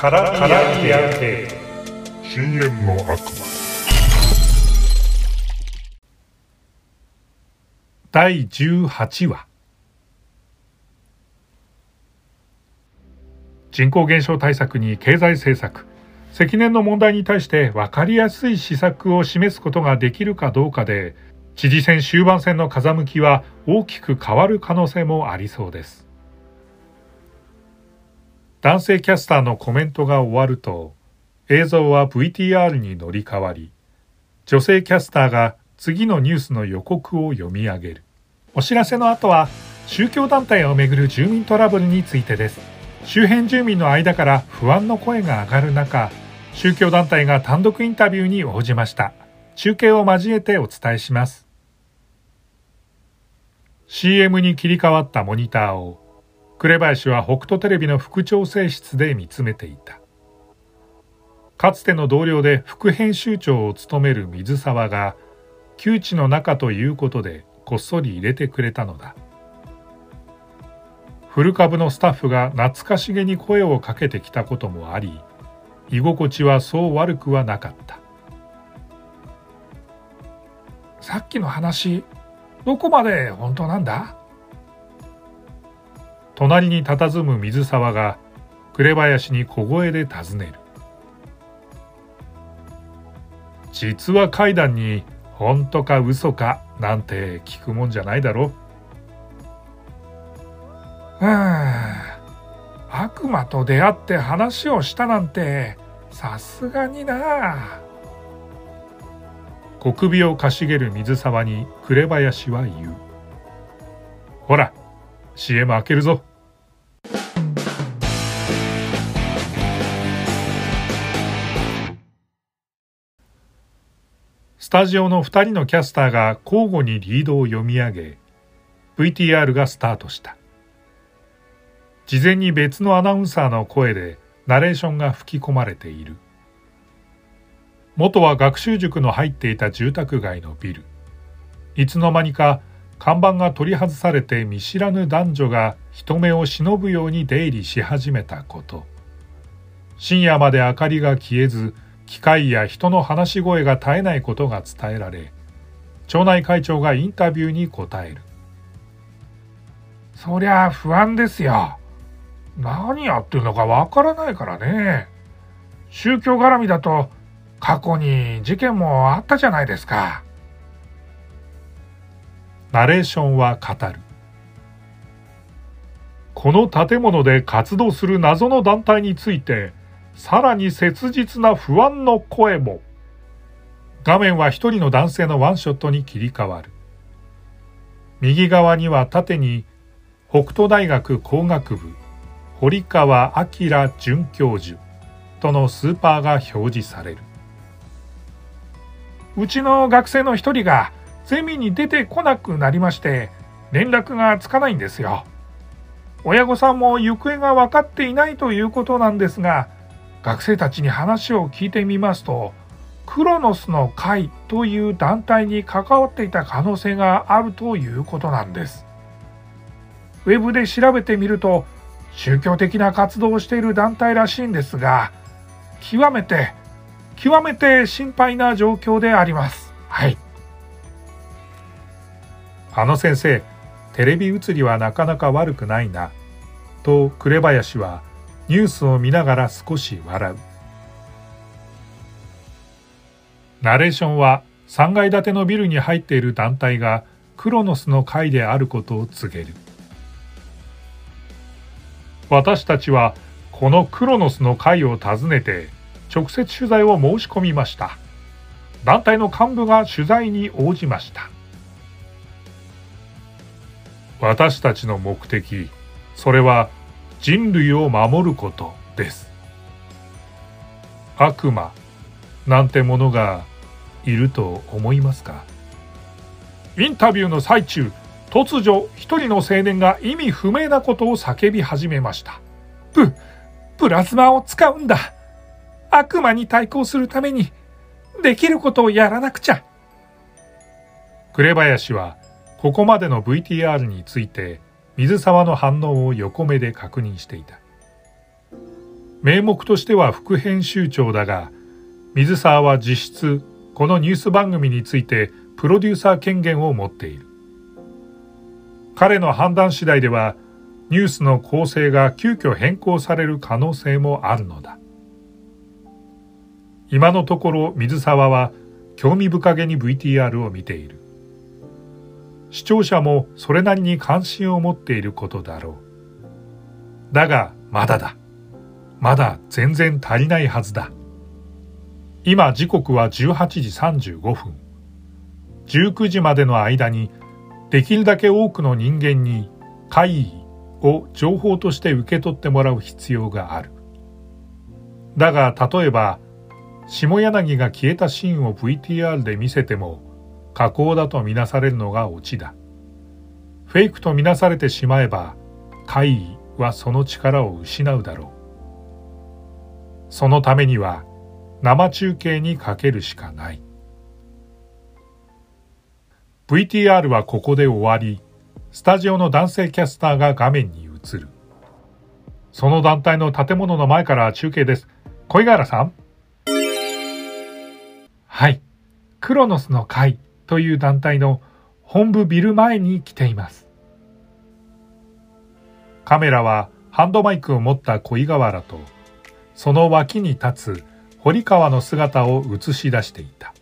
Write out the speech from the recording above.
カラビア系。深淵の悪魔。第18話。人口減少対策に経済政策。積年の問題に対して分かりやすい施策を示すことができるかどうかで知事選終盤戦の風向きは大きく変わる可能性もありそうです男性キャスターのコメントが終わると映像は VTR に乗り換わり女性キャスターが次のニュースの予告を読み上げる。お知らせの後は宗教団体をめぐる住民トラブルについてです。周辺住民の間から不安の声が上がる中宗教団体が単独インタビューに応じました。中継を交えてお伝えします。CM に切り替わったモニターを紅林は北斗テレビの副調整室で見つめていた。かつての同僚で副編集長を務める水沢が窮地の中ということでこっそり入れてくれたのだ。古株のスタッフが懐かしげに声をかけてきたこともあり居心地はそう悪くはなかった。さっきの話どこまで本当なんだ？隣に佇む水沢が紅林に小声で尋ねる。実は階段に本当か嘘かなんて聞くもんじゃないだろう。ん悪魔と出会って話をしたなんてさすがにな。小首をかしげる水沢に紅林は言う。ほら CM 開けるぞ。スタジオの2人のキャスターが交互にリードを読み上げ VTR がスタートした。事前に別のアナウンサーの声でナレーションが吹き込まれている。元は学習塾の入っていた住宅街のビル。いつの間にか看板が取り外されて見知らぬ男女が人目を忍ぶように出入りし始めたこと。深夜まで明かりが消えず機械や人の話し声が絶えないことが伝えられ町内会長がインタビューに答える。そりゃ不安ですよ。何やってるのかわからないからね。宗教絡みだと過去に事件もあったじゃないですか。ナレーションは語る。この建物で活動する謎の団体についてさらに切実な不安の声も。画面は一人の男性のワンショットに切り替わる。右側には縦に北斗大学工学部堀川明准教授とのスーパーが表示される。うちの学生の一人がゼミに出てこなくなりまして連絡がつかないんですよ。親御さんも行方が分かっていないということなんですが学生たちに話を聞いてみますとクロノスの会という団体に関わっていた可能性があるということなんです。ウェブで調べてみると宗教的な活動をしている団体らしいんですが極めて極めて心配な状況であります。はい。あの先生、テレビ映りはなかなか悪くないな。と紅林はニュースを見ながら少し笑う。ナレーションは3階建てのビルに入っている団体がクロノスの会であることを告げる。私たちはこのクロノスの会を訪ねて直接取材を申し込みました。団体の幹部が取材に応じました。私たちの目的それは人類を守ることです。悪魔なんてものがいると思いますか？インタビューの最中突如一人の青年が意味不明なことを叫び始めました。ププラズマを使うんだ。悪魔に対抗するためにできることをやらなくちゃ。紅林はここまでの VTR について水沢の反応を横目で確認していた。名目としては副編集長だが水沢は実質このニュース番組についてプロデューサー権限を持っている。彼の判断次第ではニュースの構成が急遽変更される可能性もあるのだ。今のところ水沢は興味深げに VTR を見ている。視聴者もそれなりに関心を持っていることだろう。だがまだだ。まだ全然足りないはずだ。今時刻は18時35分。19時までの間にできるだけ多くの人間に会議を情報として受け取ってもらう必要がある。だが例えば下柳が消えたシーンを VTR で見せても加工だとみなされるのがオチだ。フェイクとみなされてしまえば会議はその力を失うだろう。そのためには生中継にかけるしかない。VTR はここで終わりスタジオの男性キャスターが画面に映る。その団体の建物の前から中継です。小井原さん。はい。クロノスの会という団体の本部ビル前に来ています。カメラはハンドマイクを持った小井河原とその脇に立つ堀川の姿を映し出していた。